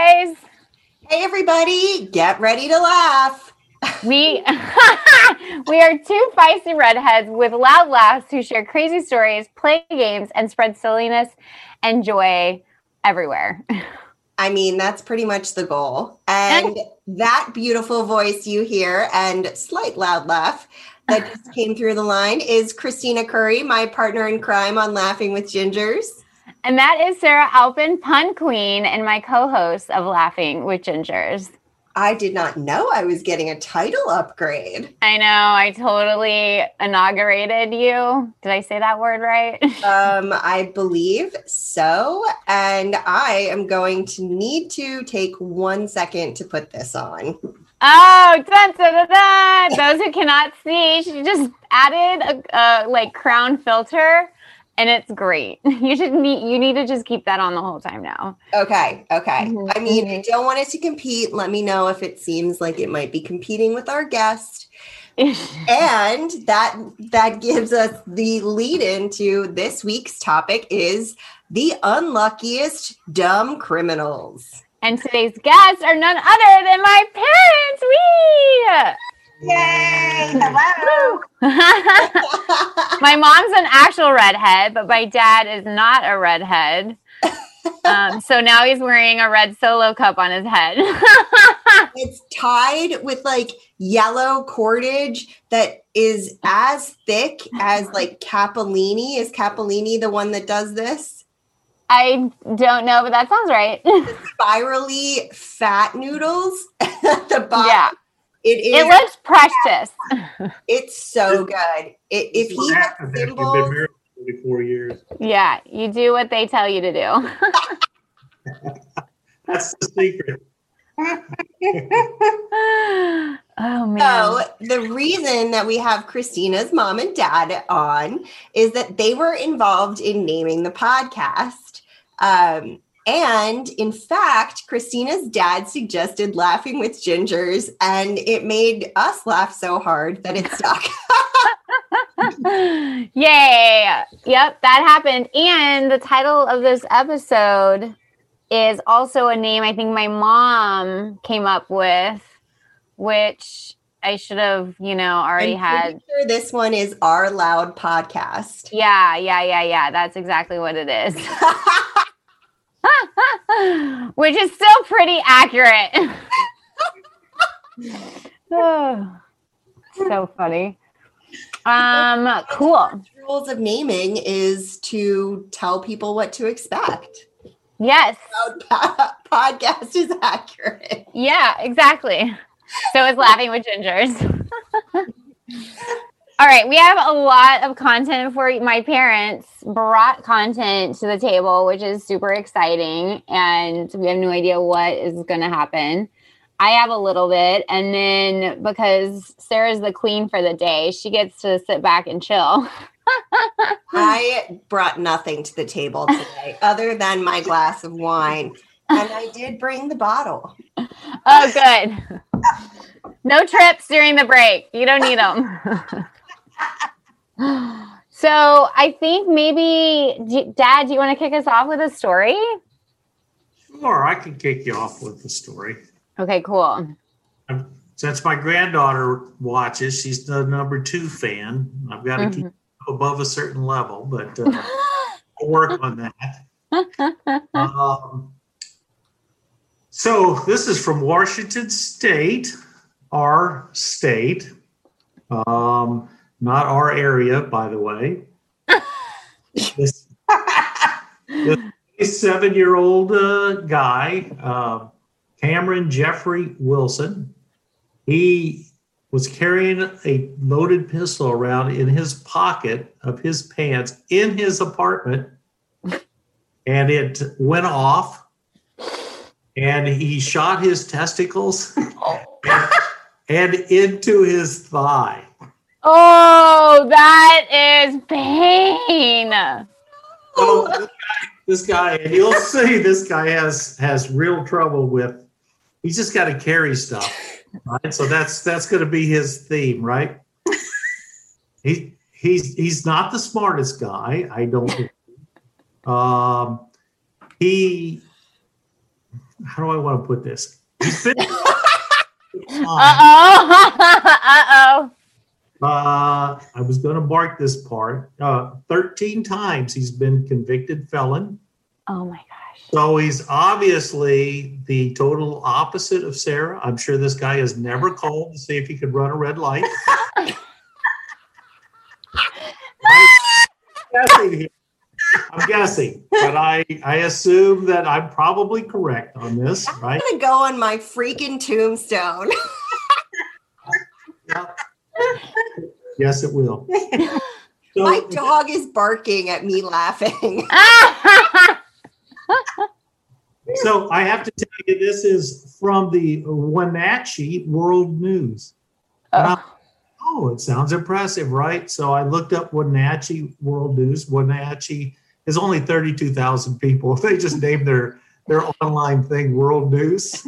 guys. Hey, everybody, get ready to laugh. We we are two feisty redheads with loud laughs who share crazy stories, play games, and spread silliness and joy everywhere. I mean, that's pretty much the goal. And that beautiful voice you hear and slight loud laugh that just came through the line is Christina Curry, my partner in crime on Laughing with Gingers. And that is Sarah Alpin, pun queen, and my co-host of Laughing with Gingers. I did not know I was getting a title upgrade. I know. I totally inaugurated you. Did I say that word right? Um, I believe so. And I am going to need to take one second to put this on. Oh, dun, dun, dun. those who cannot see, she just added a, a like crown filter and it's great. You should need you need to just keep that on the whole time now. Okay. Okay. Mhm, I mean, I mhm. don't want it to compete. Let me know if it seems like it might be competing with our guest. And that that gives us the lead into this week's topic is the unluckiest dumb criminals. and today's guests are none other than my parents. Yay! Hello. My mom's an actual redhead, but my dad is not a redhead. Um, so now he's wearing a red solo cup on his head. it's tied with like yellow cordage that is as thick as like Capellini. Is Capellini the one that does this? I don't know, but that sounds right. Spirally fat noodles at the bottom. Yeah. It is It looks precious. it's so good. It, if This is what he had happens been married for 44 years. Yeah, you do what they tell you to do. That's the secret. oh man. So the reason that we have Christina's mom and dad on is that they were involved in naming the podcast. Um, and in fact, Christina's dad suggested laughing with gingers, and it made us laugh so hard that it stuck. Yay. Yep, that happened. And the title of this episode is also a name I think my mom came up with, which I should have, you know, already I'm had. sure this one is our loud podcast. Yeah, yeah, yeah, yeah. That's exactly what it is. Which is still pretty accurate. oh, so funny. Um, cool. Rules of naming is to tell people what to expect. Yes. Podcast is accurate. Yeah, exactly. So is laughing with gingers. All right, we have a lot of content for you. My parents brought content to the table, which is super exciting, and we have no idea what is going to happen. I have a little bit, and then because Sarah's the queen for the day, she gets to sit back and chill. I brought nothing to the table today other than my glass of wine. And I did bring the bottle. Oh, good. No trips during the break. You don't need them. so I think maybe, Dad, do you want to kick us off with a story? Sure, I can kick you off with the story. Okay, cool. Um, Since my granddaughter watches, she's the number two fan. I've got to Mm-hmm. keep above a certain level, but uh, I'll work on that. Um, so this is from Washington State, our state, um, not our area, by the way. this, this seven-year-old uh, guy, uh, Cameron Jeffrey Wilson, he was carrying a loaded pistol around in his pocket of his pants in his apartment, and it went off and he shot his testicles and into his thigh. Oh, that is pain. So this guy, this guy, and you'll see this guy has has real trouble with. He's just got to carry stuff, right? So that's that's going to be his theme, right? He he's he's not the smartest guy. I don't. think. Um, he how do I want to put this? Uh oh. uh oh. Uh, I was going to mark this part. Uh, 13 times he's been convicted felon. Oh my gosh. So he's obviously the total opposite of Sarah. I'm sure this guy has never called to see if he could run a red light. I'm guessing. I'm guessing, but I, I assume that I'm probably correct on this, right? I'm gonna go on my freaking tombstone. Yeah. Yes, it will. So- my dog is barking at me laughing. So I have to tell you, this is from the Wenatchee World News. oh. Oh, it sounds impressive, right? So I looked up Wenatchee World News. Wenatchee is only 32,000 people. They just named their their online thing World News,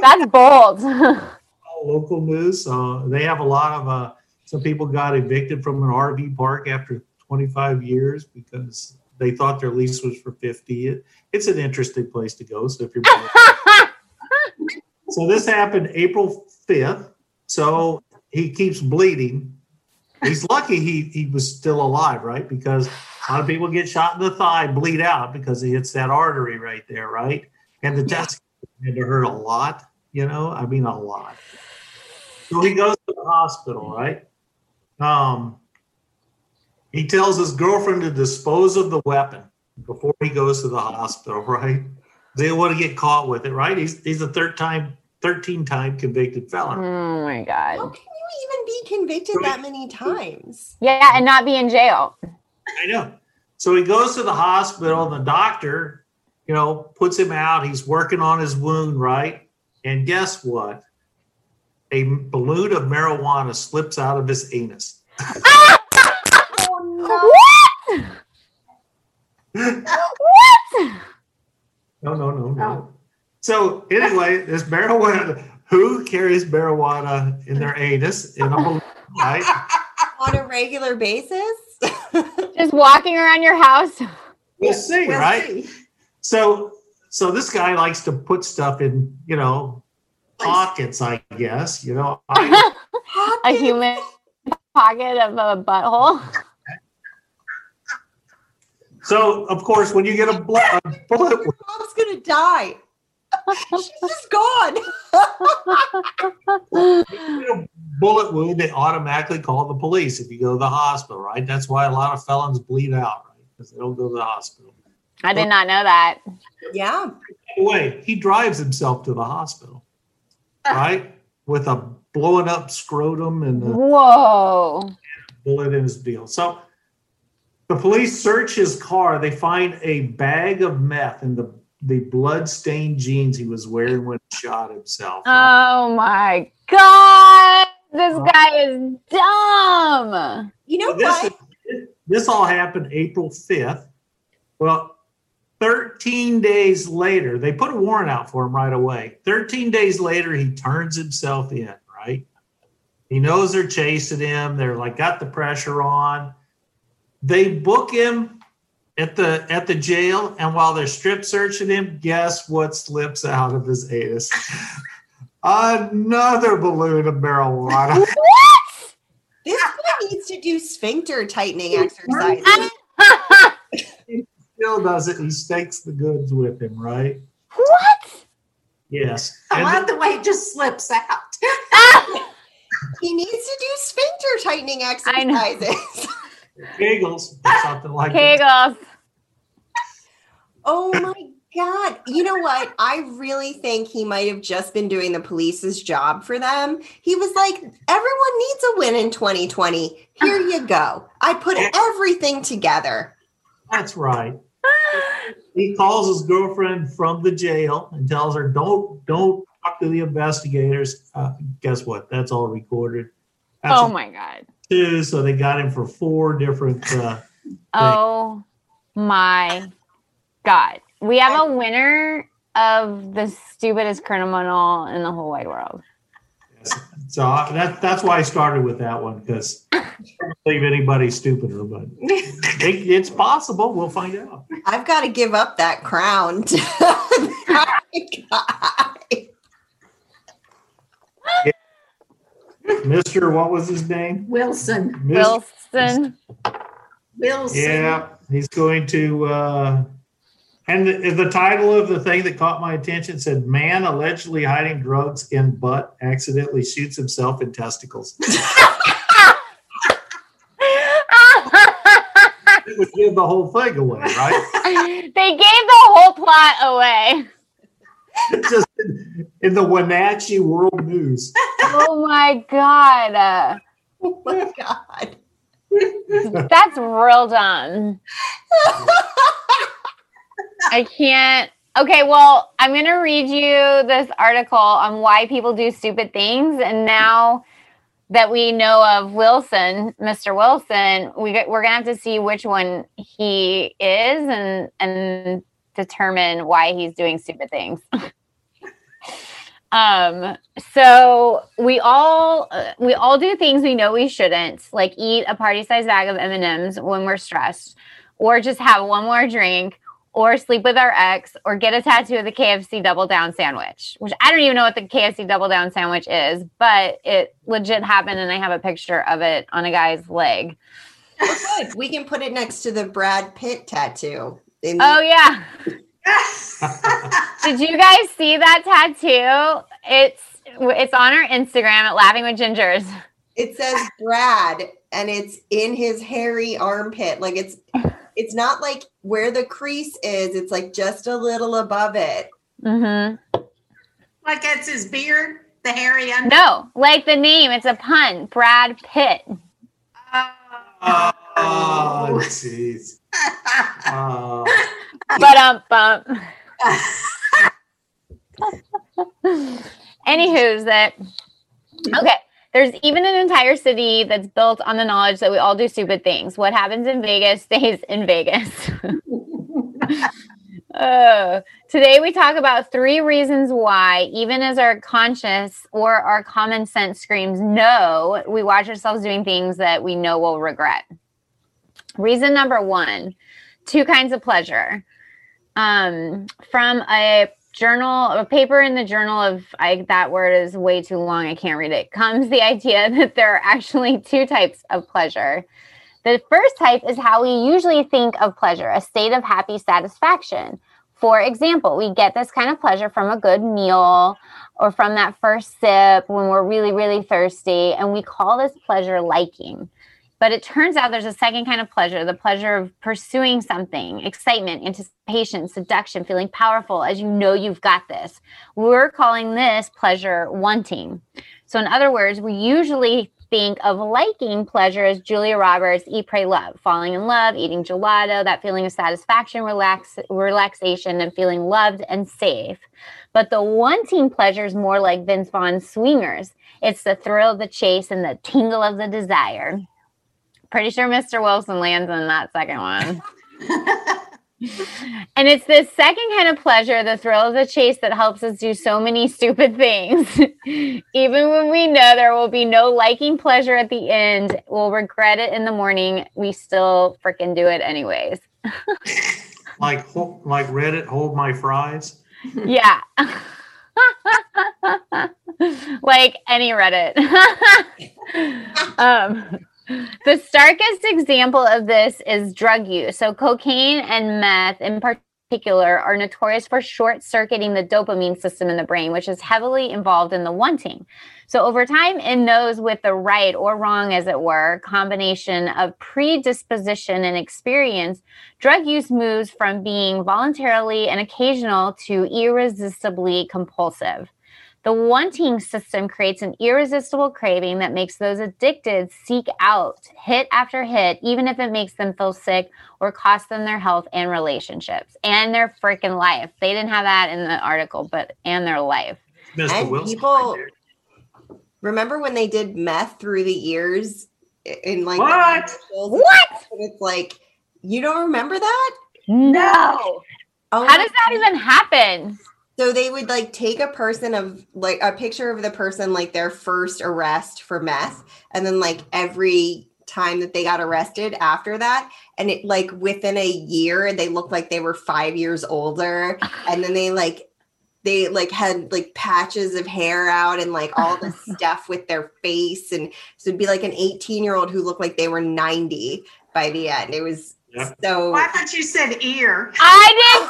That's bold. all local news. So they have a lot of uh some people got evicted from an RV park after 25 years because they thought their lease was for 50. It, it's an interesting place to go. So if you're So this happened April 5th. So he keeps bleeding. He's lucky he, he was still alive, right? Because a lot of people get shot in the thigh, bleed out because it hits that artery right there, right? And the test had to hurt a lot, you know? I mean, a lot. So he goes to the hospital, right? Um, he tells his girlfriend to dispose of the weapon before he goes to the hospital, right? They don't want to get caught with it, right? He's he's a third time, 13 time convicted felon. oh my god! How can you even be convicted that many times? Yeah, and not be in jail. I know. So he goes to the hospital, and the doctor, you know, puts him out. He's working on his wound, right? And guess what? A balloon of marijuana slips out of his anus. Oh What? What? No, no, no, no. Oh. So anyway, this marijuana, who carries marijuana in their anus in a balloon, right? On a regular basis? Just walking around your house. We'll see, We'll right? see. So, so this guy likes to put stuff in, you know, pockets, I guess. You know, I, A human pocket of a butthole. so of course, when you get a, blo- a bullet, Mom's gonna die. She's just gone. when a bullet wound, they automatically call the police if you go to the hospital, right? That's why a lot of felons bleed out, right? Because they don't go to the hospital. I did not know that. yeah. By the way, he drives himself to the hospital, right? With a blowing up scrotum and a Whoa. bullet in his deal. So the police search his car. They find a bag of meth in the, the blood stained jeans he was wearing when he shot himself. Oh my god. This guy is dumb. You know this, what? is- this all happened April 5th. Well, 13 days later, they put a warrant out for him right away. 13 days later, he turns himself in, right? He knows they're chasing him. They're like got the pressure on. They book him at the at the jail, and while they're strip searching him, guess what slips out of his anus? Another balloon of marijuana. What? This guy needs to do sphincter tightening exercises. Still does it. He stakes the goods with him, right? what? Yes. I And love the way it just slips out. He needs to do sphincter tightening exercises. Kegels or something like that. Kegels. oh my God. You know what? I really think he might have just been doing the police's job for them. He was like, everyone needs a win in 2020. Here you go. I put everything together. That's right. He calls his girlfriend from the jail and tells her, "Don't, don't talk to the investigators." Uh, guess what? That's all recorded. That's Oh my god. two, so they got him for four different. Uh, Oh my god. We have a winner of the stupidest criminal in the whole wide world so I, that that's why I started with that one because I don't believe anybody's stupider, but it, it's possible. We'll find out. I've got to give up that crown. yeah. Mr. What was his name? Wilson. Mr. Wilson. Wilson. Yeah, he's going to uh, and the, the title of the thing that caught my attention said, "Man allegedly hiding drugs in butt accidentally shoots himself in testicles." it would give the whole thing away, right? they gave the whole plot away. It's just in, in the Wenatchee World News. Oh my god. Uh, Oh my god. that's real dumb. I can't. Okay, well, I'm going to read you this article on why people do stupid things. And now that we know of Wilson, Mr. Wilson, we, we're going to have to see which one he is and, and determine why he's doing stupid things. um, so we all uh, we all do things we know we shouldn't, like eat a party-sized bag of M&Ms when we're stressed, or just have one more drink, or sleep with our ex, or get a tattoo of the KFC double down sandwich, which I don't even know what the KFC double down sandwich is, but it legit happened and I have a picture of it on a guy's leg. Oh, good. We can put it next to the Brad Pitt tattoo. Oh yeah. Did you guys see that tattoo? It's it's on our Instagram at Laughing with Gingers. it says Brad and it's in his hairy armpit. Like it's it's not like where the crease is, it's like just a little above it. hmm like that's his beard, the hairy under. No, like the name, it's a pun. Brad Pitt. Oh, jeez. Oh. But um bump. Anywho's that okay. There's even an entire city that's built on the knowledge that we all do stupid things. What happens in Vegas stays in Vegas. Uh, today we talk about three reasons why, even as our conscious or our common sense screams no, we watch ourselves doing things that we know we'll regret. Reason number one: two kinds of pleasure. Um, from a journal, a paper in the journal of I, that word is way too long. I can't read it. Comes the idea that there are actually two types of pleasure. The first type is how we usually think of pleasure, a state of happy satisfaction. For example, we get this kind of pleasure from a good meal or from that first sip when we're really, really thirsty, and we call this pleasure liking. But it turns out there's a second kind of pleasure the pleasure of pursuing something, excitement, anticipation, seduction, feeling powerful as you know you've got this. We're calling this pleasure wanting. So, in other words, we usually think of liking pleasure as Julia Roberts, Eat, Pray, Love, falling in love, eating gelato, that feeling of satisfaction, relax, relaxation, and feeling loved and safe. But the wanting pleasure is more like Vince Vaughn's swingers. It's the thrill of the chase and the tingle of the desire. Pretty sure Mr. Wilson lands in that second one. And it's this second kind of pleasure, the thrill of the chase, that helps us do so many stupid things. Even when we know there will be no liking pleasure at the end, we'll regret it in the morning. We still freaking do it anyways. Like like Reddit, hold my fries. Yeah. like any Reddit. um, the starkest example of this is drug use. So, cocaine and meth in particular are notorious for short circuiting the dopamine system in the brain, which is heavily involved in the wanting. So, over time, in those with the right or wrong, as it were, combination of predisposition and experience, drug use moves from being voluntarily and occasional to irresistibly compulsive. The wanting system creates an irresistible craving that makes those addicted seek out hit after hit, even if it makes them feel sick or cost them their health and relationships and their freaking life. They didn't have that in the article, but and their life. Mr. And Wilson. people- Remember when they did meth through the ears in like What? What? And it's like you don't remember that? No. Oh How does that even happen? So they would like take a person of like a picture of the person like their first arrest for meth, and then like every time that they got arrested after that, and it like within a year they looked like they were five years older, and then they like they like had like patches of hair out and like all this stuff with their face and so it'd be like an 18 year old who looked like they were 90 by the end. It was Yeah. so Well, I thought you said ear. I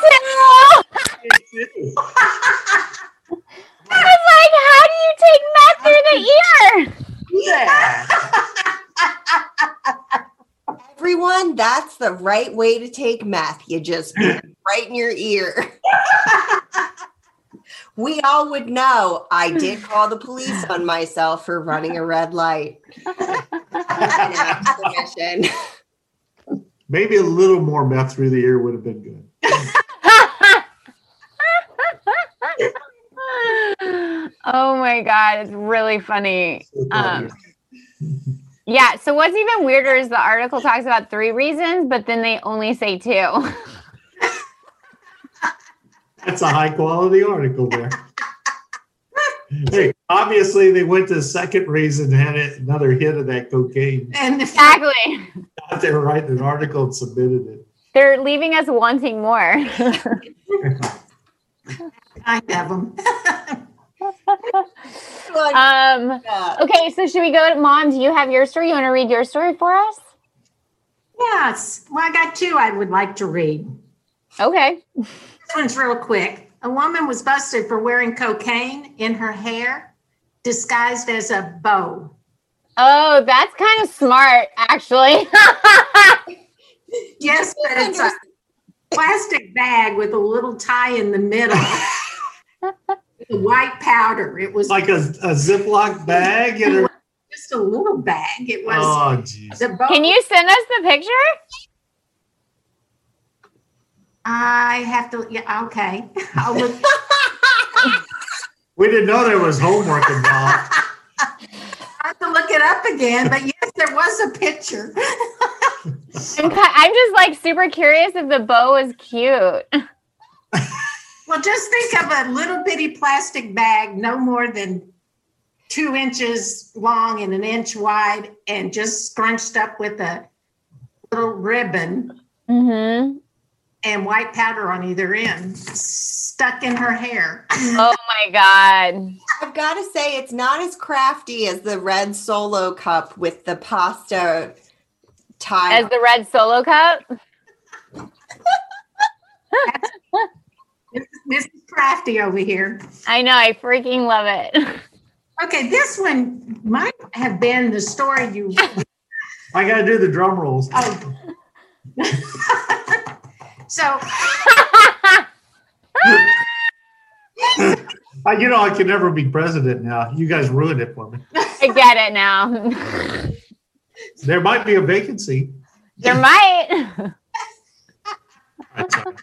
did too. I was like, how do you take meth through the ear? Yeah. everyone that's the right way to take meth you just right in your ear we all would know i did call the police on myself for running a red light And asked permission. Maybe a little more meth through the ear would have been good. oh my god, it's really funny. So Um. Yeah, so what's even weirder is the article talks about three reasons, but then they only say two. That's a high quality article there. Hey, obviously they went to the second reason and had it- another hit of that cocaine. And the exactly. They were writing an article and submitted it. They're leaving us wanting more. I have them. Um uh, okay, so should we go to mom? Do you have your story? You want to read your story for us? yes. Well, I got two I would like to read. Okay. This one's real quick. A woman was busted for wearing cocaine in her hair disguised as a bow. Oh, that's kind of smart, actually. Yes, but it's a plastic bag with a little tie in the middle. With white powder. It was Like a, a Ziploc bag and a, just a little bag. It was oh jeez. the bow. Can you send us the picture? I have to. Yeah. Okay. I'll. We didn't know there was homework involved. I have to look it up again. But yes, there was a picture. I'm, I'm just like super curious if the bow is cute. Well, just think of a little bitty plastic bag, no more than two inches long and an inch wide, and just scrunched up with a little ribbon Mm-hmm. And white powder on either end, stuck in her hair. Oh my god. I've got to say, it's not as crafty as the red solo cup with the pasta tie. As the red solo cup. This is crafty over here. I know, I freaking love it. Okay, this one might have been the story you. I gotta do the drum rolls. Oh. so Uh, you know, I can never be president now. You guys ruined it for me. I get it now. There might be a vacancy. there might. That's all right.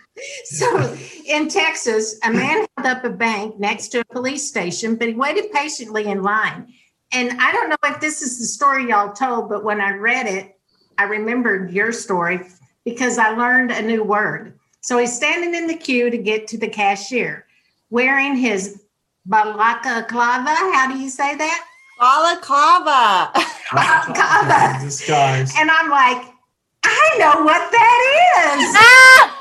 So in Texas, a man held up a bank next to a police station, but he waited patiently in line. And I don't know if this is the story y'all told, but when I read it, I remembered your story because I learned a new word. So he's standing in the queue to get to the cashier wearing his balaclava. How do you say that? balaclava. Balaclava. Disguise. And I'm like, I know what that is.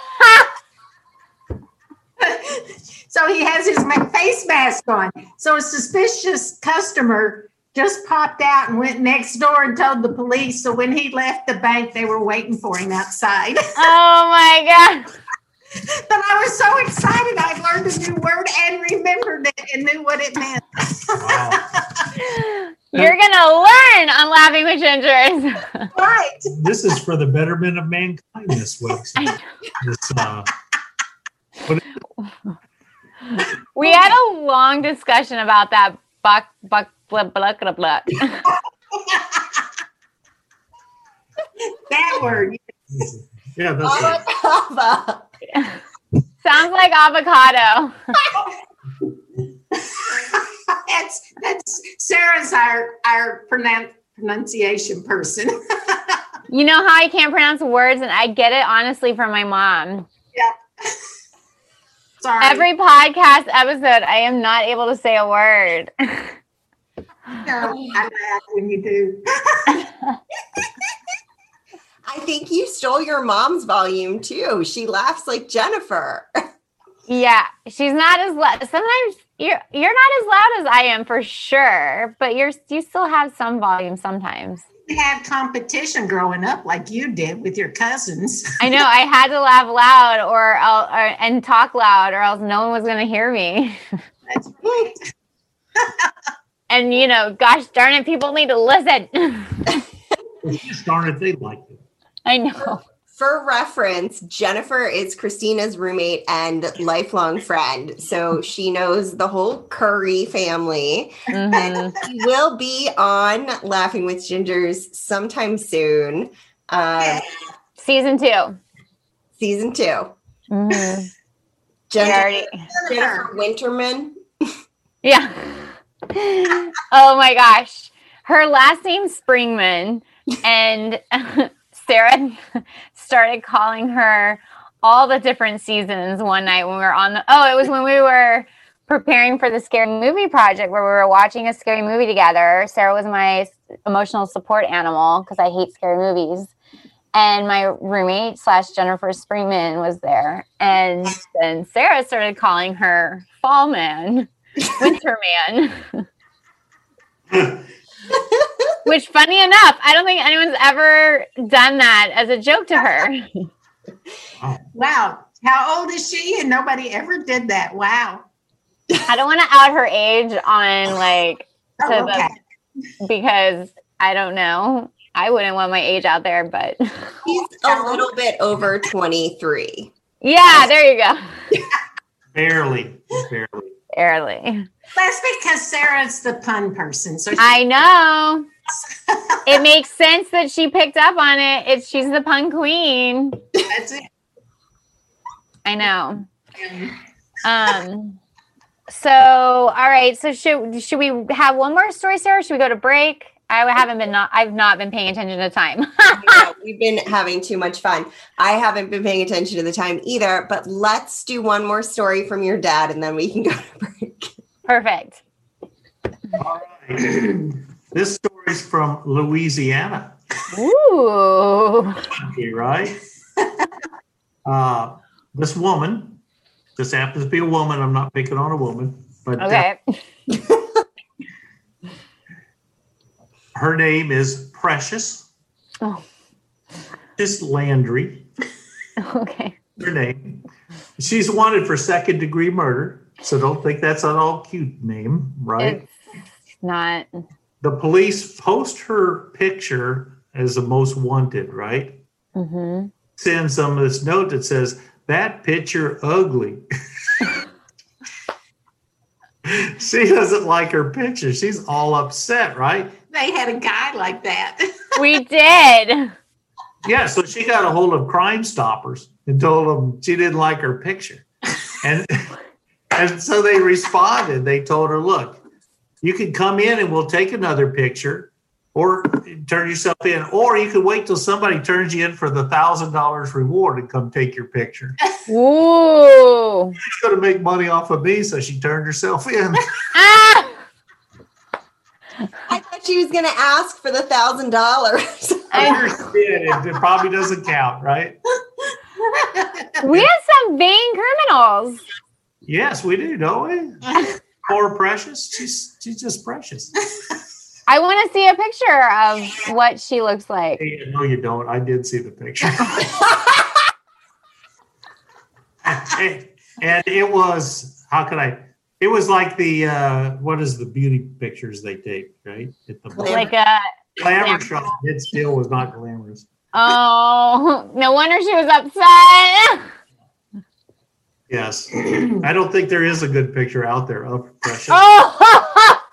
So he has his face mask on. So a suspicious customer just popped out and went next door and told the police. So when he left the bank, they were waiting for him outside. oh my god. but I was so excited. I learned a new word and remembered it and knew what it meant. Wow. You're gonna learn on Laughing with Gingers. right. This is for the betterment of mankind, this website. This, uh, we had a long discussion about that buck buck blah blah blah blah. That word. yeah, that's right. Sounds like avocado. that's that's Sarah's our our pronoun- pronunciation person. You know how I can't pronounce words, and I get it honestly from my mom. Yeah. Sorry. Every podcast episode, I am not able to say a word. No, I laugh when you do. I think you stole your mom's volume too. She laughs like Jennifer. Yeah, she's not as loud. Sometimes you're you're not as loud as I am for sure, but you're you still have some volume sometimes. We Had competition growing up like you did with your cousins. I know I had to laugh loud or, I'll, or and talk loud, or else no one was going to hear me. That's right. And you know, gosh darn it, people need to listen. Darn it, they like it. I know. For reference, Jennifer is Christina's roommate and lifelong friend. So she knows the whole Curry family. Mhm. She will be on Laughing with Gingers sometime soon. Um, Season two. season two. Mhm. Jennifer, Jennifer Winterman. Yeah. oh my gosh. Her last name's Springman. And Sarah started calling her all the different seasons one night when we were on the. Oh, it was when we were preparing for the scary movie project where we were watching a scary movie together. Sarah was my emotional support animal because I hate scary movies. And my roommate slash Jennifer Springman was there. And then Sarah started calling her Fall Man. Winter Man. Which, funny enough, I don't think anyone's ever done that as a joke to her. Wow. How old is she? And nobody ever did that. Wow. I don't want to out her age on like Oh, To the- because I don't know. I wouldn't want my age out there, but He's a little bit over 23. yeah, there you go. Barely, barely. Barely. That's because Sarah's the pun person. So she, I know. It makes sense that she picked up on it. It's she's the pun queen. that's it. I know. Um. So, all right. So, should should we have one more story, Sarah? Should we go to break? I haven't been not. I've not been paying attention to time. Yeah, we've been having too much fun. I haven't been paying attention to the time either, but let's do one more story from your dad and then we can go to break. Perfect. All right. this story's from Louisiana. Ooh. Okay, right? Uh, this woman, this happens to be a woman. I'm not picking on a woman, but uh, Okay. Her name is Precious. Oh. Just Landry. Okay. Her name. She's wanted for second degree murder. So don't think that's an all cute name, right? It's not. the police post her picture as the most wanted, right? Mm-hmm. Send some of this note that says, That picture ugly. she doesn't like her picture. She's all upset, right? They had a guy like that. We did. Yeah, so she got a hold of Crime Stoppers and told them she didn't like her picture. And and so they responded. They told her, look, you can come in and we'll take another picture or turn yourself in, or you can wait till somebody turns you in for the thousand dollars reward and come take your picture. Ooh. She's gonna make money off of me, so she turned herself in. Ah! I thought she was going to ask for the thousand dollars. I- It, it probably doesn't count, right? We have some vain criminals. Yes, we do, don't we? Poor precious. She's she's just precious. I want to see a picture of what she looks like. Hey, no, you don't. I did see the picture. and, and it was how could I? It was like the uh, what is the beauty pictures they take, right? At the Glamour. Like a glamour shot. It still was not glamorous. oh, no wonder she was upset. Yes, I don't think there is a good picture out there of precious. Oh,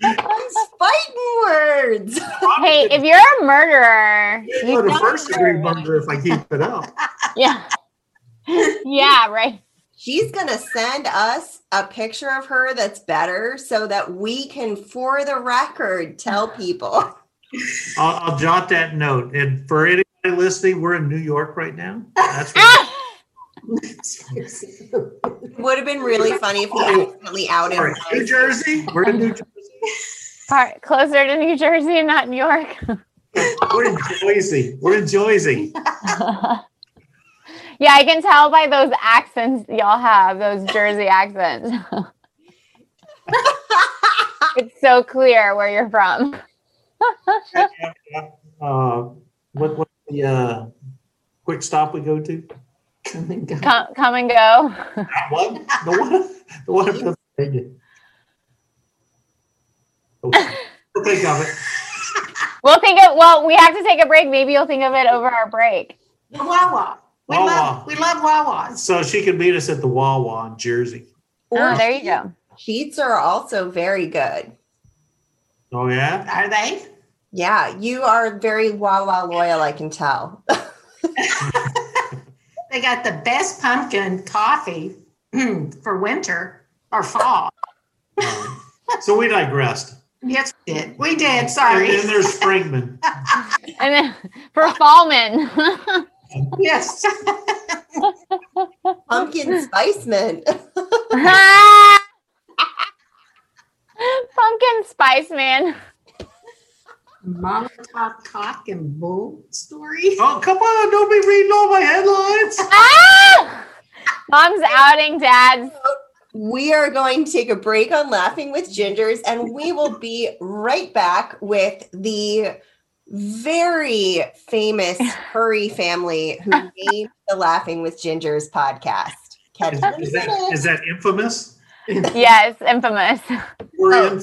These fighting words. hey, if you're a murderer, Go you to know first degree you're- murder if I keep it up. Yeah, yeah, right. She's going to send us a picture of her that's better so that we can, for the record, tell people. I'll, I'll jot that note. And for anybody listening, we're in New York right now. That's where Ah! It would have been really funny if we accidentally outed Sorry, New Jersey. We're in New Jersey. Part closer to New Jersey and not New York. We're in Jersey. We're in Jersey. Yeah, I can tell by those accents y'all have, those Jersey accents. it's so clear where you're from. Uh, what, what the uh, quick stop we go to? Come and go. Come, come and go. That one? The one, the one in Pennsylvania. Okay, We'll think of it. We'll think of, well, we have to take a break. Maybe you'll think of it over our break. Wawa. We Wawa. love we love Wawas. So she can meet us at the Wawa in Jersey. Oh, oh there you go. Sheetz are also very good. Oh, yeah? Are they? Yeah, you are very Wawa loyal, I can tell. They got the best pumpkin coffee hmm, for winter or fall. So we digressed. Yes, we did. We did. Sorry. And then there's Springman. And then for Fallman, yes. Pumpkin Spice Mint. pumpkin spice man. Mama talk cock and bull story. Oh, come on. Don't be reading all my headlines. Ah! Mom's outing dad's. We are going to take a break on Laughing with Gingers, and we will be right back with the very famous Curry family who made the Laughing with Gingers podcast. Catch Is, you in a is that, that infamous? Yes, infamous. We're Oh. in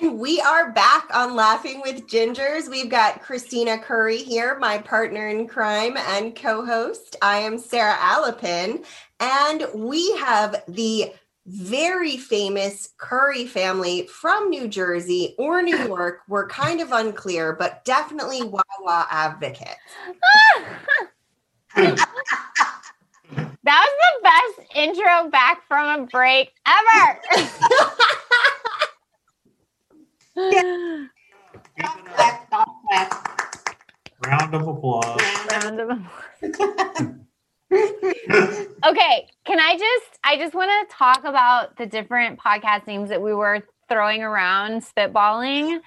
And we are back on Laughing with Gingers. We've got Christina Curry here, my partner in crime and co host. I am Sarah Alapin, and we have the very famous Curry family from New Jersey or New York. We're kind of unclear, but definitely Wawa advocates. That was the best intro back from a break ever. Clap, clap, clap. Round of applause. Round of applause. okay, can I just I just want to talk about the different podcast names that we were throwing around spitballing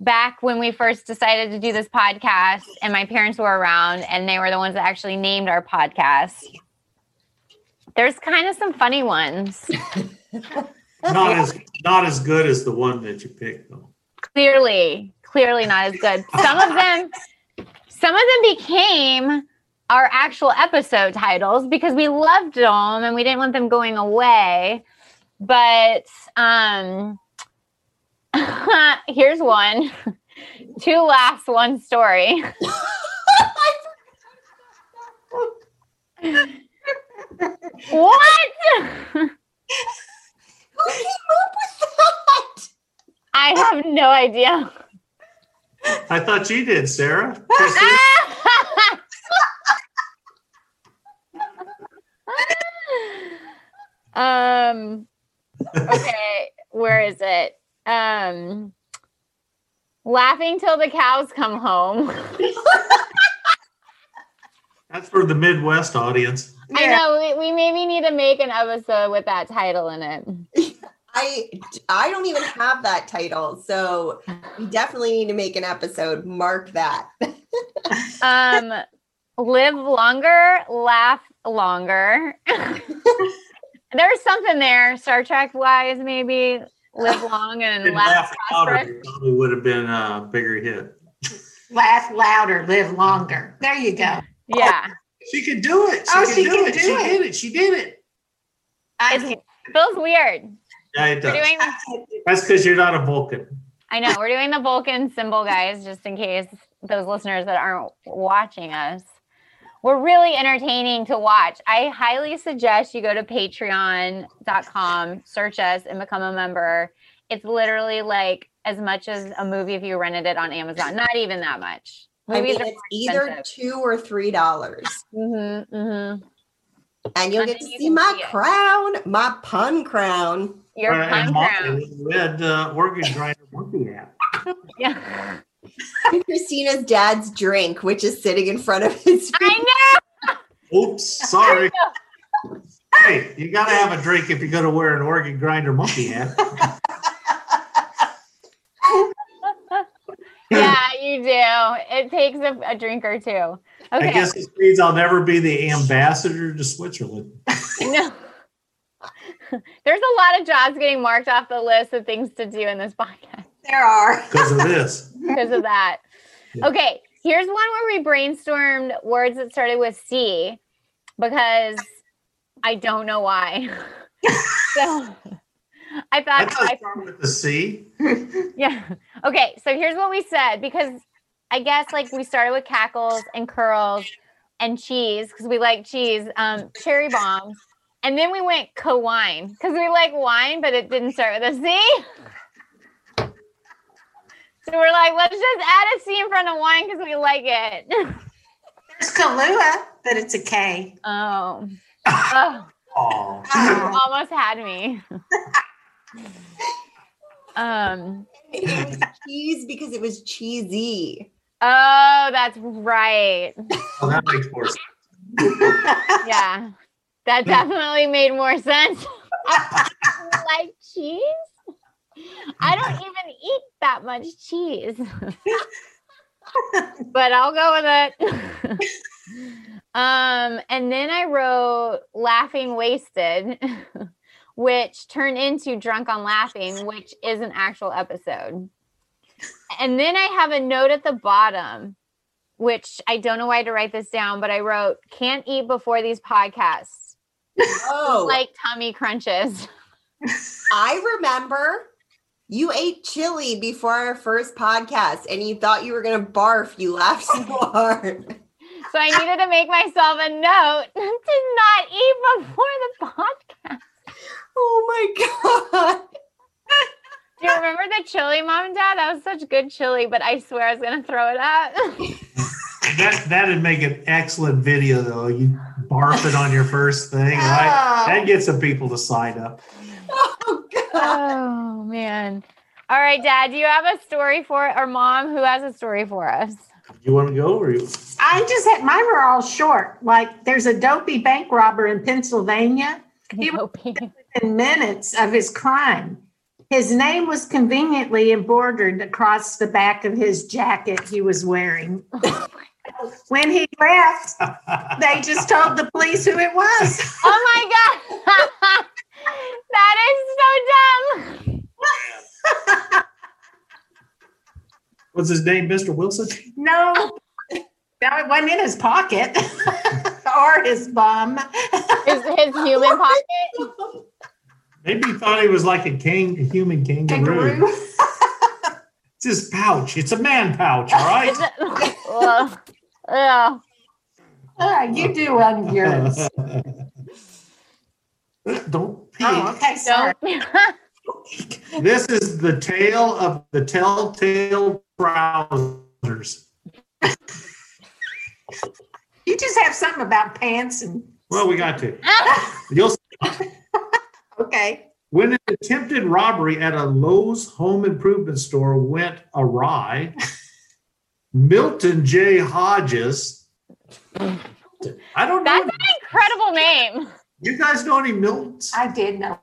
back when we first decided to do this podcast and my parents were around and they were the ones that actually named our podcast. There's kind of some funny ones. Not as not as good as the one that you picked though. Clearly, clearly not as good. Some of them some of them became our actual episode titles because we loved them and we didn't want them going away. But um here's one. Two laughs, one story. what? Who came up with that? I have no idea. I thought you did, Sarah. um okay where is it um laughing till the cows come home That's for the Midwest audience. i know we, we maybe need to make an episode with that title in it I I don't even have that title, so we definitely need to make an episode. Mark that. um live longer laugh longer there's something there star trek wise maybe live long and And laugh laugh louder probably would have been a bigger hit. Laugh louder, live longer. There you go. yeah oh, She could do it. She Oh, could she do can it. do she it. did it. She did it. I It's- feels weird Yeah, it we're does. doing That's because you're not a Vulcan. I know we're doing the Vulcan symbol, guys, just in case those listeners that aren't watching us. We're really entertaining to watch. I highly suggest you go to patreon.com, search us, and become a member. It's literally like as much as a movie if you rented it on Amazon. Not even that much. I mean, it's either two or three dollars, Mm-hmm, mm-hmm. and you'll And get to you see my see crown, my pun crown. Your Uh, pun crown. Monkey, We had uh, organ grinder monkey app. Yeah. And Christina's dad's drink, which is sitting in front of his. I know. Oops, sorry. hey, you got to have a drink if you're going to wear an organ grinder monkey hat. Yeah, you You do. It takes a, a drink or two. Okay. I guess this means I'll never be the ambassador to Switzerland. No. There's a lot of jobs getting marked off the list of things to do in this podcast There are. because of this. because of that. Yeah. Okay, here's one where we brainstormed words that started with C because I don't know why. so I I thought thought I it started with the C. yeah. Okay, so here's what we said because I guess like we started with cackles and curls and cheese because we like cheese, um, cherry bombs, and then we went co-wine because we like wine, but it didn't start with a C. So we're like, let's just add a C in front of wine because we like it. There's Kahlua, but it's a K. oh. oh, Oh, Oh, almost had me. um. It was cheese because it was cheesy. Oh, that's right. well, that makes more sense. Yeah, that definitely made more sense. like cheese? I don't even eat that much cheese, but I'll go with it. um, and then I wrote laughing wasted, which turned into drunk on laughing, which is an actual episode. And then I have a note at the bottom which I don't know why to write this down, but I wrote, can't eat before these podcasts. Oh, Like tummy crunches. I remember you ate chili before our first podcast and you thought you were going to barf. You laughed so hard. So I needed to make myself a note to not eat before the podcast. Oh my God. Do you remember the chili, mom and dad? That was such good chili, but I swear I was going to throw it up. That that'd make an excellent video though. You barf it on your first thing, right? That gets some people to sign up. Oh God. oh, man. All right, dad, do you have a story for or mom who has a story for us? You want to go or you? I just had mine were all short. Like there's a dopey bank robber in Pennsylvania. He was Nope. within minutes of his crime. His name was conveniently embroidered across the back of his jacket he was wearing. Oh, when he left, they just told the police who it was. Oh my god. That is so dumb. What's his name, Mr. Wilson? No, no, it wasn't in his pocket or his bum. His, his human pocket. Maybe he thought he was like a king, a human kangaroo. Kangaroo. It's his pouch. It's a man pouch, all right? Is it- Ugh. Ugh. All right, you do one of yours. Don't peek. Oh, okay, sorry. This is the tale of the telltale trousers. You just have something about pants and Well, we got to. You'll okay. When an attempted robbery at a Lowe's home improvement store went awry, Milton J. Hodges. I don't know. That's an incredible name. You guys know any Miltons? I did know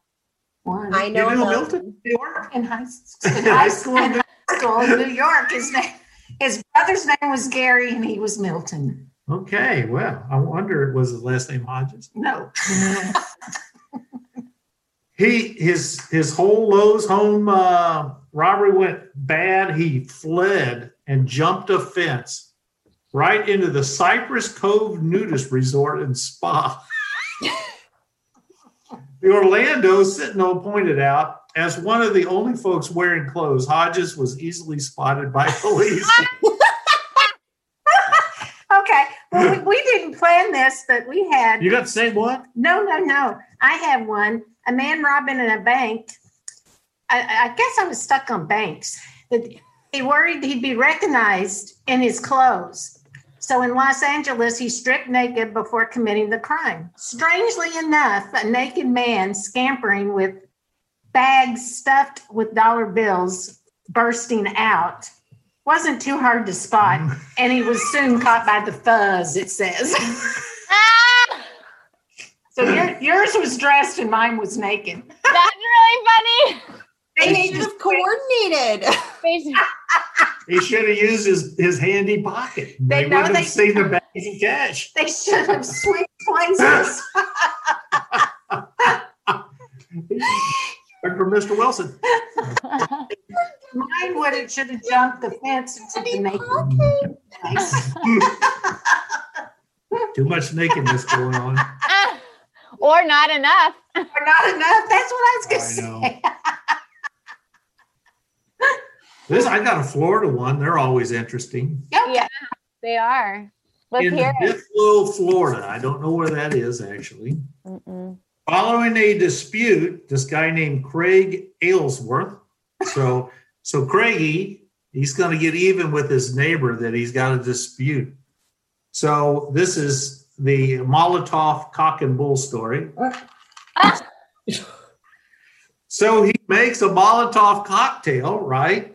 one I You know. know. Milton? New York? in high school. In In high high school? school, in high school in New York. His name, his brother's name was Gary, and he was Milton. Okay, well, I wonder was his last name Hodges. No. He his his whole Lowe's home uh, robbery went bad. He fled and jumped a fence right into the Cypress Cove Nudist Resort and Spa. The Orlando Sentinel pointed out, as one of the only folks wearing clothes, Hodges was easily spotted by police. Okay. Well, we, we didn't plan this, but we had. you got the same one? No, no, no. I have one. A man robbing in a bank. I, I guess I was stuck on banks. He worried he'd be recognized in his clothes. So in Los Angeles, he stripped naked before committing the crime. Strangely enough, a naked man scampering with bags stuffed with dollar bills bursting out wasn't too hard to spot. And he was soon caught by the fuzz, it says. Ah, So your, yours was dressed and mine was naked. that's really funny. They should have coordinated. They should- he should have used his, his handy pocket. They They, know would have seen the bags of cash. They should have switched places. Heard from Mr. Wilson. Mine would have should have jumped the fence into the naked. place. Too much nakedness going on. or not enough. Or not enough. That's what I was gonna say. This I got a Florida one. They're always interesting. Yeah, they are. Let's In hear it. Florida. I don't know where that is actually. Mm-mm. Following a dispute, this guy named Craig Aylesworth. So, so Craigie, he's going to get even with his neighbor that he's got a dispute. So this is the Molotov cock and bull story. Ah. so he makes a Molotov cocktail, right?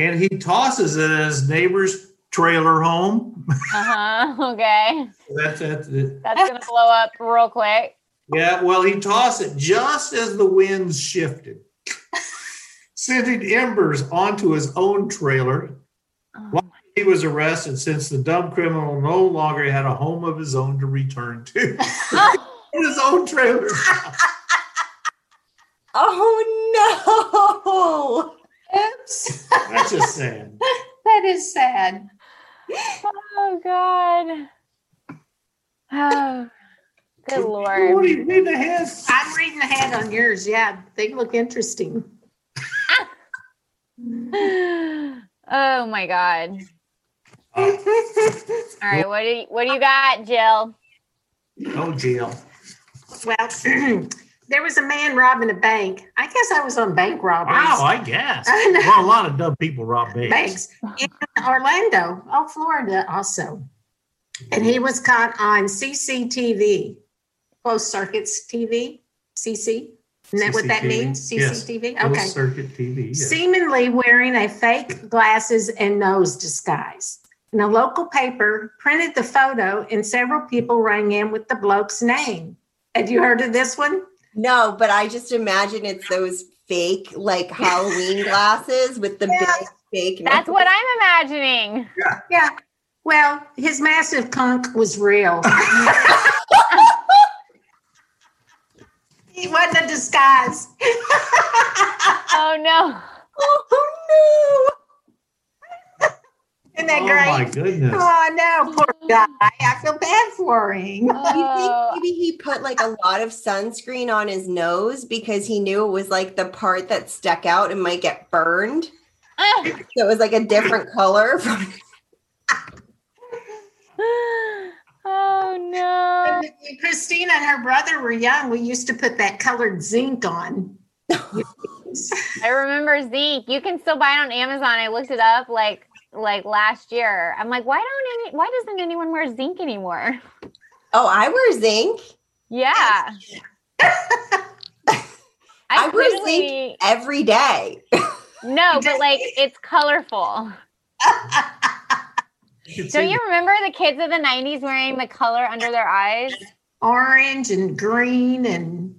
And he tosses it at his neighbor's trailer home. Uh-huh. Okay. That's, that's That's gonna blow up real quick. Yeah, well, he tossed it just as the winds shifted, sending embers onto his own trailer. Oh, He was arrested since the dumb criminal no longer had a home of his own to return to. his own trailer. Oh Oops. That's just sad. That is sad. oh God. Oh, good What lord. do you read ahead? I'm reading the ahead on yours. Yeah, they look interesting. Oh my God. Uh, All right, what do you, what do you got, Jill? Oh Jill. Well, there was a man robbing a bank. I guess I was on bank robberies. Wow, I guess. I. Well, a lot of dumb people rob banks. banks in Orlando, oh, Florida also. And he was caught on CCTV, closed circuits TV, CC. Isn't that what that CCTV, means? yes. CCTV? Closed circuit TV. yeah. Seemingly wearing a fake glasses and nose disguise. And a local paper printed the photo, and several people rang in with the bloke's name. Have you heard of this one? No! But I just imagine it's those fake, like Halloween glasses with the Yeah. big fake. That's nose. what I'm imagining. Yeah. yeah. Well, his massive conch was real. he wasn't a disguise. Oh no. Oh Isn't that Oh great? my goodness. Oh no, poor guy. I feel bad for him. no! You Oh. think maybe he put like a lot of sunscreen on his nose because he knew it was like the part that stuck out and might get burned. Ah. So it was like a different color from Oh no. When Christina and her brother were young, we used to put that colored zinc on. I remember zinc. You can still buy it on Amazon. I looked it up like like last year. I'm like, why don't any why doesn't anyone wear zinc anymore? Oh, I wear zinc Yeah. I wear zinc every day. No, but like it's colorful. Don't you remember the kids of the 90s wearing the color under their eyes? Orange and green and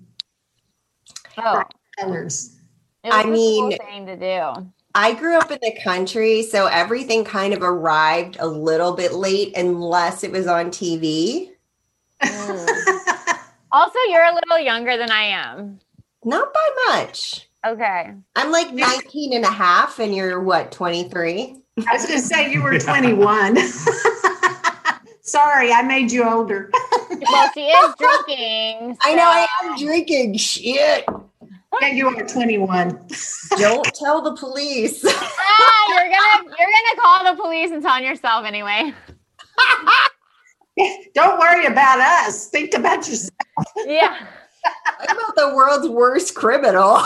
Oh, colors. it was I a cool mean- thing to do. I grew up in the country, so everything kind of arrived a little bit late unless it was on TV. Mm. Also, you're a little younger than I am. Not by much. Okay. I'm like 19 and a half, and you're what, 23? I was going to say you were 21. Sorry, I made you older. Well, she is drinking. I know I am drinking shit. Yeah, you are 21. Don't tell the police. Ah, you're gonna you're gonna call the police and tell on yourself anyway. Don't worry about us. Think about yourself. Yeah. I'm about the world's worst criminal.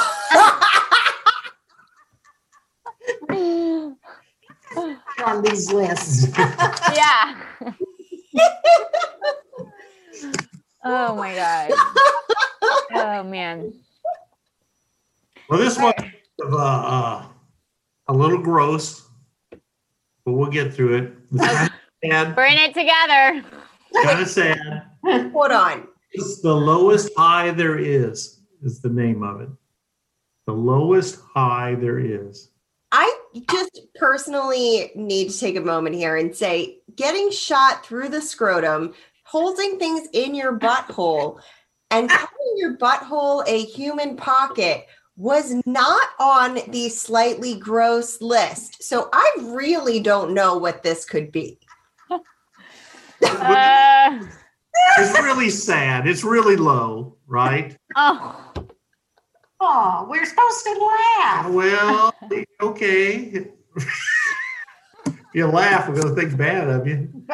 on these lists. yeah. oh my god. Oh man. Well, this one uh, uh, a little gross, but we'll get through it. It's kind of sad. We're in it together. Kind of sad. Hold on. It's the lowest high there is. Is the name of it? The lowest high there is. I just personally need to take a moment here and say getting shot through the scrotum, holding things in your butthole, and calling your butthole a human pocket was not on the slightly gross list. So I really don't know what this could be. Uh, It's really sad. It's really low, right? oh, Oh, we're supposed to laugh. Well, okay. if you laugh, we're gonna think bad of you.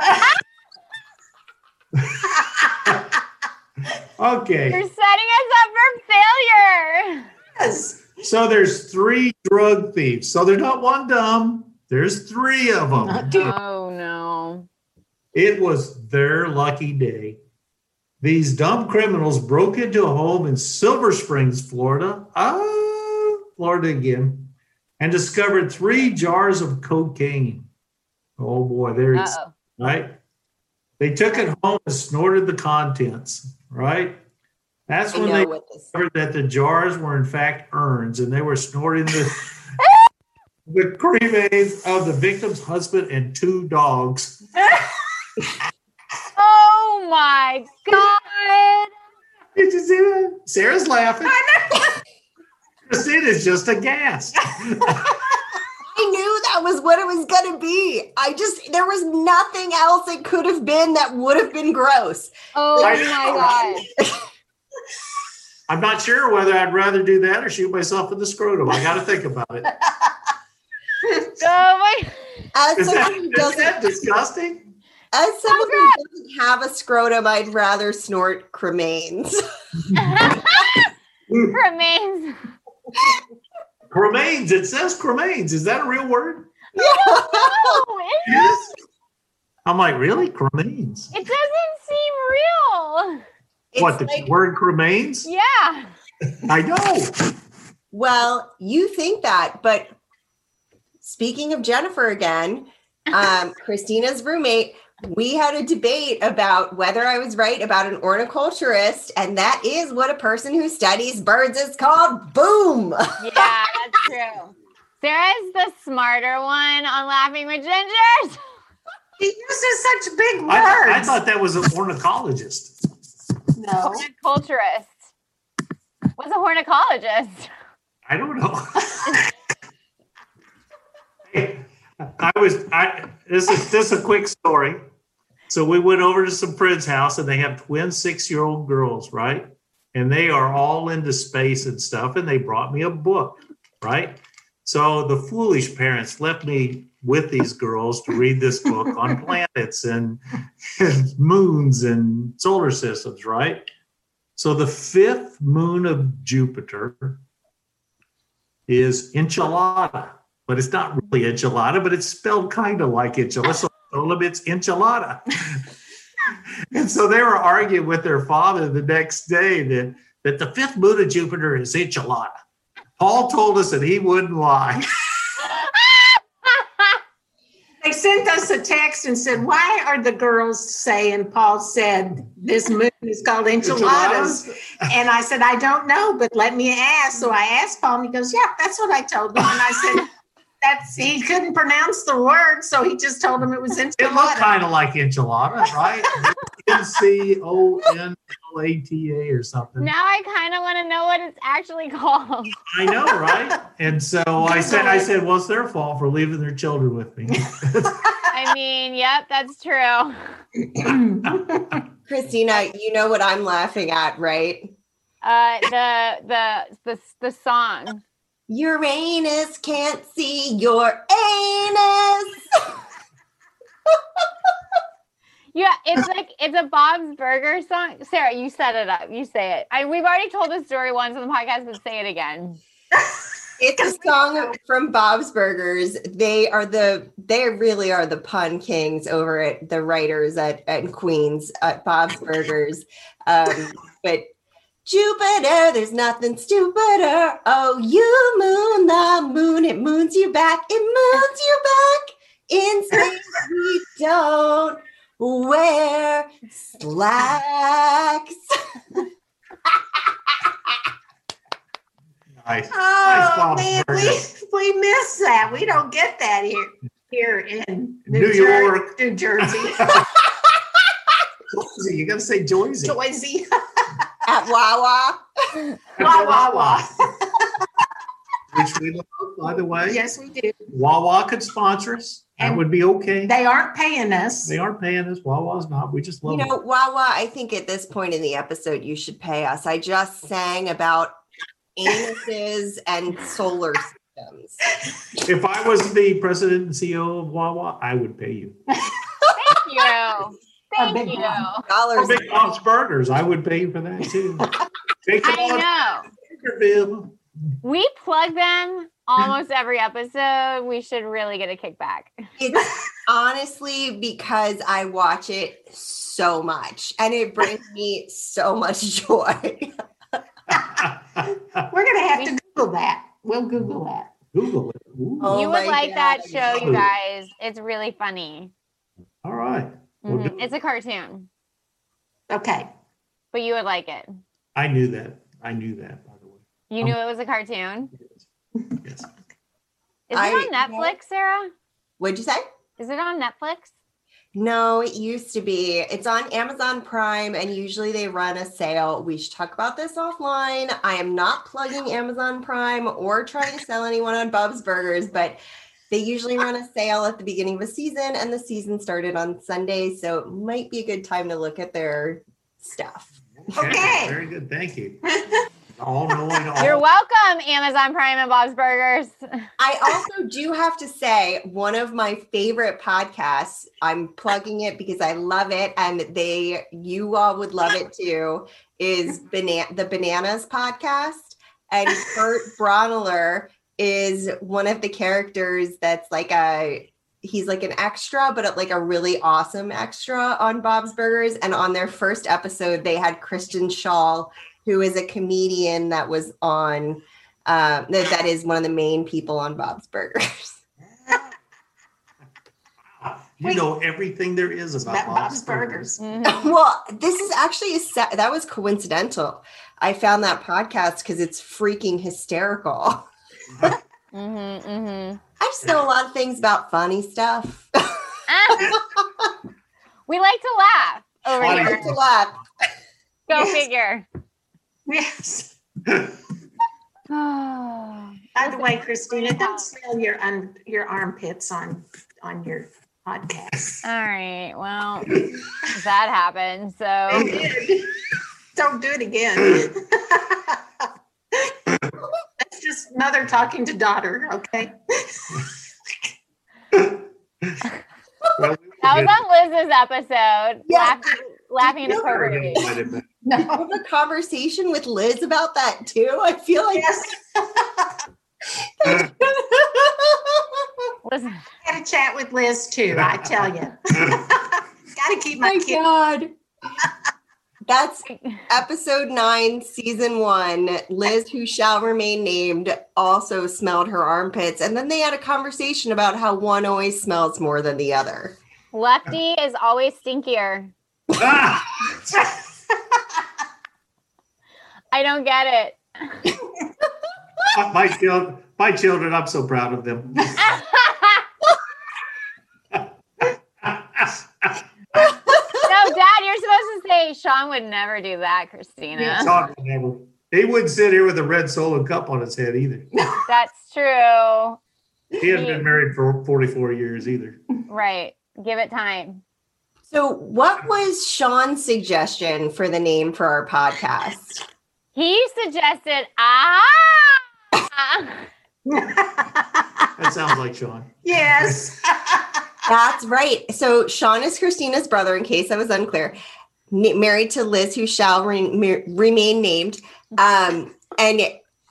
Okay. you're setting us up for failure. Yes. So there's three drug thieves. So there's not one dumb. There's three of them. Oh no. It was their lucky day. These dumb criminals broke into a home in Silver Springs, Florida. Ah, Florida again. And discovered three jars of cocaine. Oh boy, there Uh-oh. right. They took it home and snorted the contents, right? That's I when they what discovered that the jars were in fact urns and they were snorting the the cremains of the victim's husband and two dogs. Oh my god. Did you see that? Sarah's laughing. Christina's just aghast. I knew that was what it was going to be. I just, there was nothing else it could have been that would have been gross. Oh I my know, god. I'm not sure whether I'd rather do that or shoot myself in the scrotum. I got to think about it. Oh my As Is that, who is that disgusting? as oh, someone who doesn't have a scrotum, I'd rather snort cremains. remains. Cremains. It says cremains. Is that a real word? Oh, Yes. I'm like, really? Cremains? it doesn't seem real. It's what, the like, word remains? Yeah. I know. well, you think that, but speaking of Jennifer again, um, Christina's roommate, we had a debate about whether I was right about an ornithulturist, and that is what a person who studies birds is called. Boom! Yeah, that's true. Sarah's the smarter one on Laughing with Gingers. He uses such big words. I, I thought that was an ornithologist. No. Horticulturist. What's a horticulturist? I don't know. I was I this is this is a quick story. So we went over to some friend's house and they have twin six-year-old girls, right? And they are all into space and stuff, and they brought me a book, right? So the foolish parents left me with these girls to read this book on planets and, and moons and solar systems, right? So the fifth moon of Jupiter is enchilada, but it's not really enchilada, but it's spelled kind of like enchilada. So it's enchilada. and so they were arguing with their father the next day that, that the fifth moon of Jupiter is enchilada. Paul told us that he wouldn't lie. They sent us a text and said, Why are the girls saying Paul said this moon is called enchiladas? And I said, I don't know, but let me ask. So I asked Paul, and he goes, Yeah, that's what I told him. And I said, That's he couldn't pronounce the word, so he just told him it was It looked kind of like enchilada, right? N C O N L A T A or something. Now I kind of want to know what it's actually called. I know, right? And so I said, I said, well, it's their fault for leaving their children with me. I mean, yep, that's true. Christina, you know what I'm laughing at, right? Uh, the the the the song. Uranus can't see your anus. Yeah, it's like it's a Bob's Burger song. Sarah, you set it up. You say it. I we've already told this story once on the podcast, but say it again. It's a song from Bob's Burgers. They are the they really are the pun kings over at the writers at, at Queens at Bob's Burgers. Um, but Jupiter, there's nothing stupider. Oh, you moon the moon, it moons you back, it moons you back. In space, we don't wear slacks. nice. Oh, Bob's man, we, we miss that. We don't get that here here in New Jer- York. New Jersey, Joyzy, you got to say Joyzy. Joyzy, At Wawa. wah wah. Which we love, by the way. Yes, we do. Wawa could sponsor us. That And would be okay. They aren't paying us. They aren't paying us. Wawa's not. We just love You know, them. Wawa, I think at this point in the episode, you should pay us. I just sang about anuses and solar systems. If I was the president and CEO of Wawa, I would pay you. Thank you. Thank big you. one. For Dollars. Big Bob's Burgers, I would pay for that too. Take them on I know. Bakerville. We plug them almost every episode. We should really get a kickback. It's honestly because I watch it so much and it brings me so much joy. We're gonna have to Google that. We'll Google that. Google it. Oh you would my like that show, you guys. It's really funny. All right. We'll Mhm. do it. It's a cartoon, Okay. but you would like it. I knew that. I knew that, by the way. You knew it was a cartoon. Yes. Is I- it on Netflix, Sarah? What'd you say? Is it on Netflix? No, it used to be. It's on Amazon Prime, and usually they run a sale. We should talk about this offline. I am not plugging Amazon Prime or trying to sell anyone on Bob's Burgers, but they usually run a sale at the beginning of a season, and the season started on Sunday, so it might be a good time to look at their stuff. Okay. Very good. Thank you. All knowing all. You're welcome, Amazon Prime and Bob's Burgers. I also do have to say, one of my favorite podcasts, I'm plugging it because I love it, and they, you all would love it too, is Bana- the Bananas podcast. And Kurt Braunohler is one of the characters that's like a, he's like an extra, but like a really awesome extra on Bob's Burgers. And on their first episode, they had Kristen Schaal, who is a comedian that was on uh, that, that is one of the main people on Bob's Burgers. You know everything there is about About Bob's, Bob's Burgers. Mhm. well, this is actually a se- that was coincidental. I found that podcast because it's freaking hysterical. Mhm, mhm. I just know a lot of things about funny stuff. We like to laugh over Funny. I here. like to laugh. Go Yes. figure. Yes. Oh. By the way, Christina, don't smell your un- your armpits on on your podcast. All right. Well, that happened. So Don't do it again. That's just mother talking to daughter, okay? Well, we that was on Liz's episode. Yeah. Laughing, laughing good. inappropriately. Never invited back. I No. have a conversation with Liz about that too. I feel like Yes. Listen, Had a chat with Liz too, I tell you. Gotta keep my my kid. God. That's episode nine, season one. Liz, who shall remain named, also smelled her armpits. And then they had a conversation about how one always smells more than the other. Lefty is always stinkier. Ah! I don't get it. my children, my children, I'm so proud of them. No, Dad, you're supposed to say Sean would never do that, Christina. Sean would never. He wouldn't sit here with a red solo cup on his head either. That's true. He hasn't been married for 44 years either. Right. Give it time. So, what was Sean's suggestion for the name for our podcast? He suggested ah. That sounds like Sean. yes. That's right. So, Sean is Christina's brother, in case I was unclear, N- married to Liz, who shall re- me- remain named. Um, and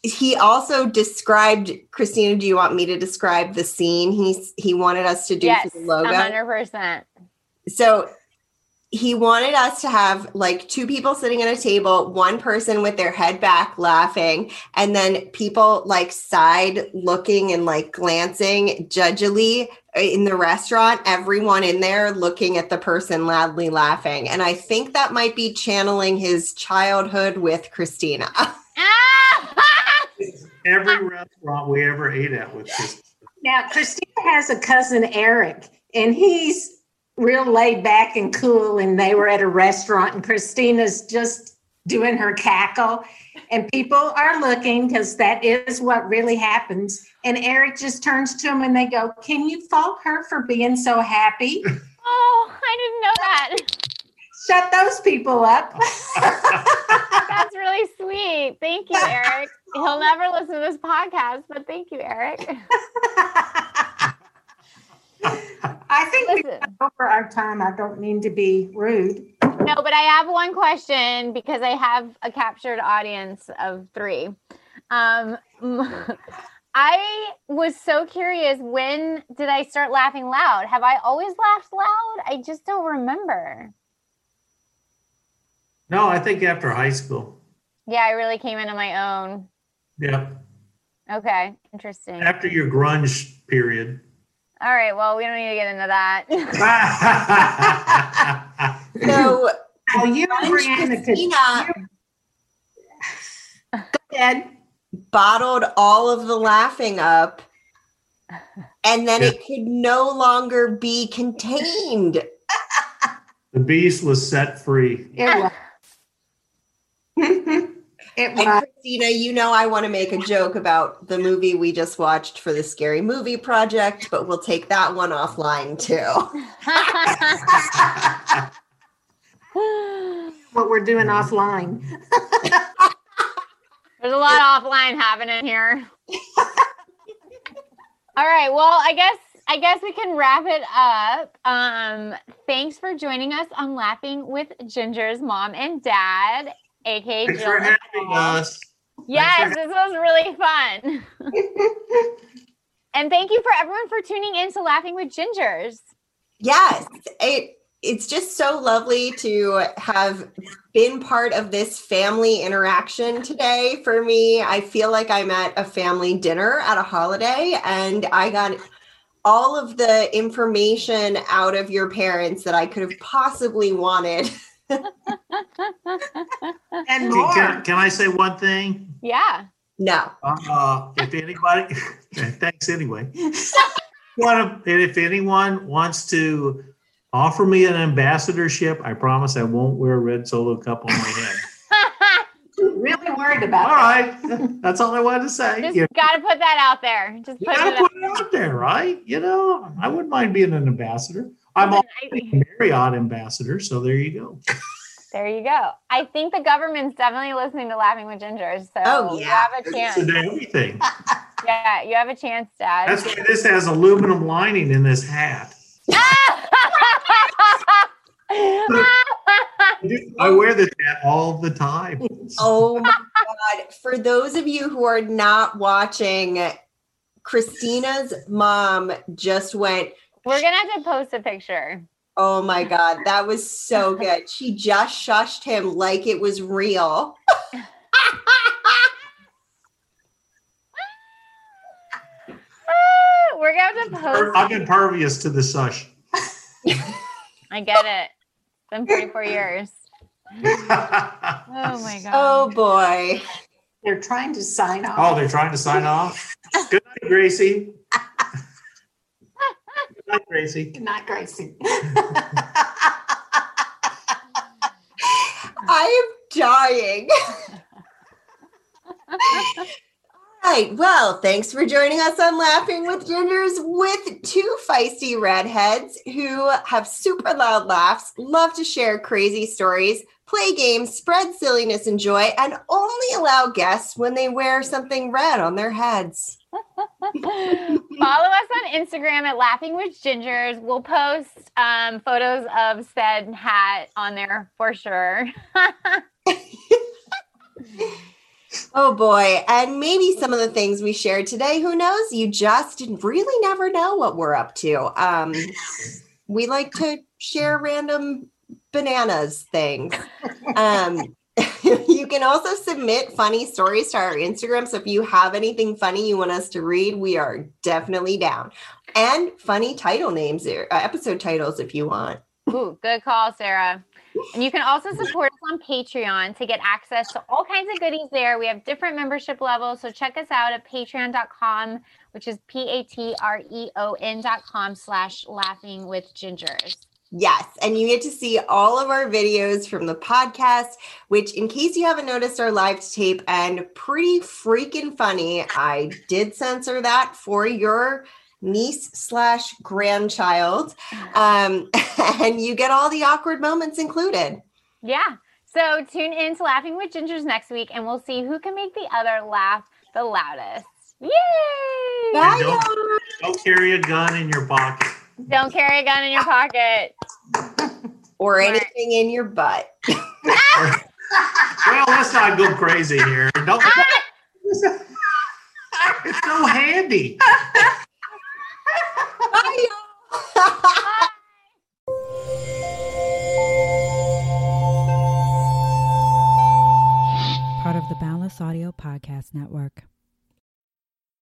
he also described Christina. Do you want me to describe the scene he's he wanted us to do yes, for the logo? hundred percent. So he wanted us to have like two people sitting at a table, one person with their head back laughing, and then people like side looking and like glancing judgily in the restaurant, everyone in there looking at the person loudly laughing. And I think that might be channeling his childhood with Christina. Every restaurant we ever ate at with Christina. Now, Christina has a cousin, Eric, and he's real laid back and cool. And they were at a restaurant, and Christina's just doing her cackle. And people are looking because that is what really happens. And Eric just turns to him and they go, Can you fault her for being so happy? Oh, I didn't know that. Shut those people up. That's really sweet. Thank you, Eric. He'll never listen to this podcast, but thank you, Eric. I think we're Listen. over our time. I don't mean to be rude. No, but I have one question because I have a captured audience of three. Um, I was so curious when did I start laughing loud? Have I always laughed loud? I just don't remember. No, I think after high school. Yeah, I really came into my own. Yeah, Okay, interesting. after your grunge period. All right, well, we don't need to get into that. So Oh, you and French Brianna could Christina go ahead. bottled all of the laughing up, and then it could no longer be contained. the beast was set free. It was. And. Christina, you know I want to make a joke about the movie we just watched for the Scary Movie Project, but we'll take that one offline too. What we're doing offline. There's a lot offline happening here. All right. Well, I guess I guess we can wrap it up. Um, thanks for joining us on Laughing with Ginger's mom and dad, aka Thanks Jill for having us. Yes, this was really fun. and thank you for everyone for tuning in to Laughing with Gingers. Yes, it it's just so lovely to have been part of this family interaction today for me. I feel like I'm at a family dinner at a holiday and I got all of the information out of your parents that I could have possibly wanted. And Can, more. can, can I say one thing? Yeah. No. Uh, if anybody, thanks anyway. One, if anyone wants to offer me an ambassadorship, I promise I won't wear a red solo cup on my head. really worried All about that. right, that's all I wanted to say. Just You, got to put that out there. Just you put gotta it put it out there, right? You know, I wouldn't mind being an ambassador. I'm out. already a Marriott ambassador, so there you go. There you go. I think the government's definitely listening to Laughing with Ginger, So Oh, yeah. you have a chance. to everything. Yeah, you have a chance, Dad. That's why this has aluminum lining in this hat. I wear this hat all the time. Oh my God. For those of you who are not watching, Christina's mom just went, We're gonna have to post a picture. Oh my God. That was so good. She just shushed him like it was real. We're gonna have to post. I'm impervious to the sush. I get it. It's been 44 years. Oh my god. Oh boy. They're trying to sign oh, off. Oh, they're trying to sign off. Good night, Gracie. Night, Gracie. Good night, Gracie. I am dying. All right. Well, thanks for joining us on Laughing with Gingers with two feisty redheads who have super loud laughs, love to share crazy stories, play games, spread silliness and joy, and only allow guests when they wear something red on their heads. Follow us on Instagram at Laughing with Gingers. We'll post um, photos of said hat on there for sure. Oh boy. And maybe some of the things we shared today, who knows? You just really never know what we're up to. Um, we like to share random bananas things. Um, you can also submit funny stories to our Instagram. So if you have anything funny you want us to read, we are definitely down. And funny title names, or uh, episode titles if you want. Ooh, good call, Sarah. And you can also support us on Patreon to get access to all kinds of goodies there. We have different membership levels. So check us out at patreon.com, which is P-A-T-R-E-O-N dot com slash laughing with gingers. Yes. And you get to see all of our videos from the podcast, which, in case you haven't noticed, are live to tape and pretty freaking funny. I did censor that for your niece slash grandchild. Um, and you get all the awkward moments included. Yeah. So tune in to Laughing with Gingers next week and we'll see who can make the other laugh the loudest. Yay! Bye, don't- Don't carry a gun in your pocket. Don't carry a gun in your pocket. Or anything in your butt. Well, let's not go crazy here. Don't. Ah! it's so handy. Bye, y'all. part of the Boundless Audio Podcast Network.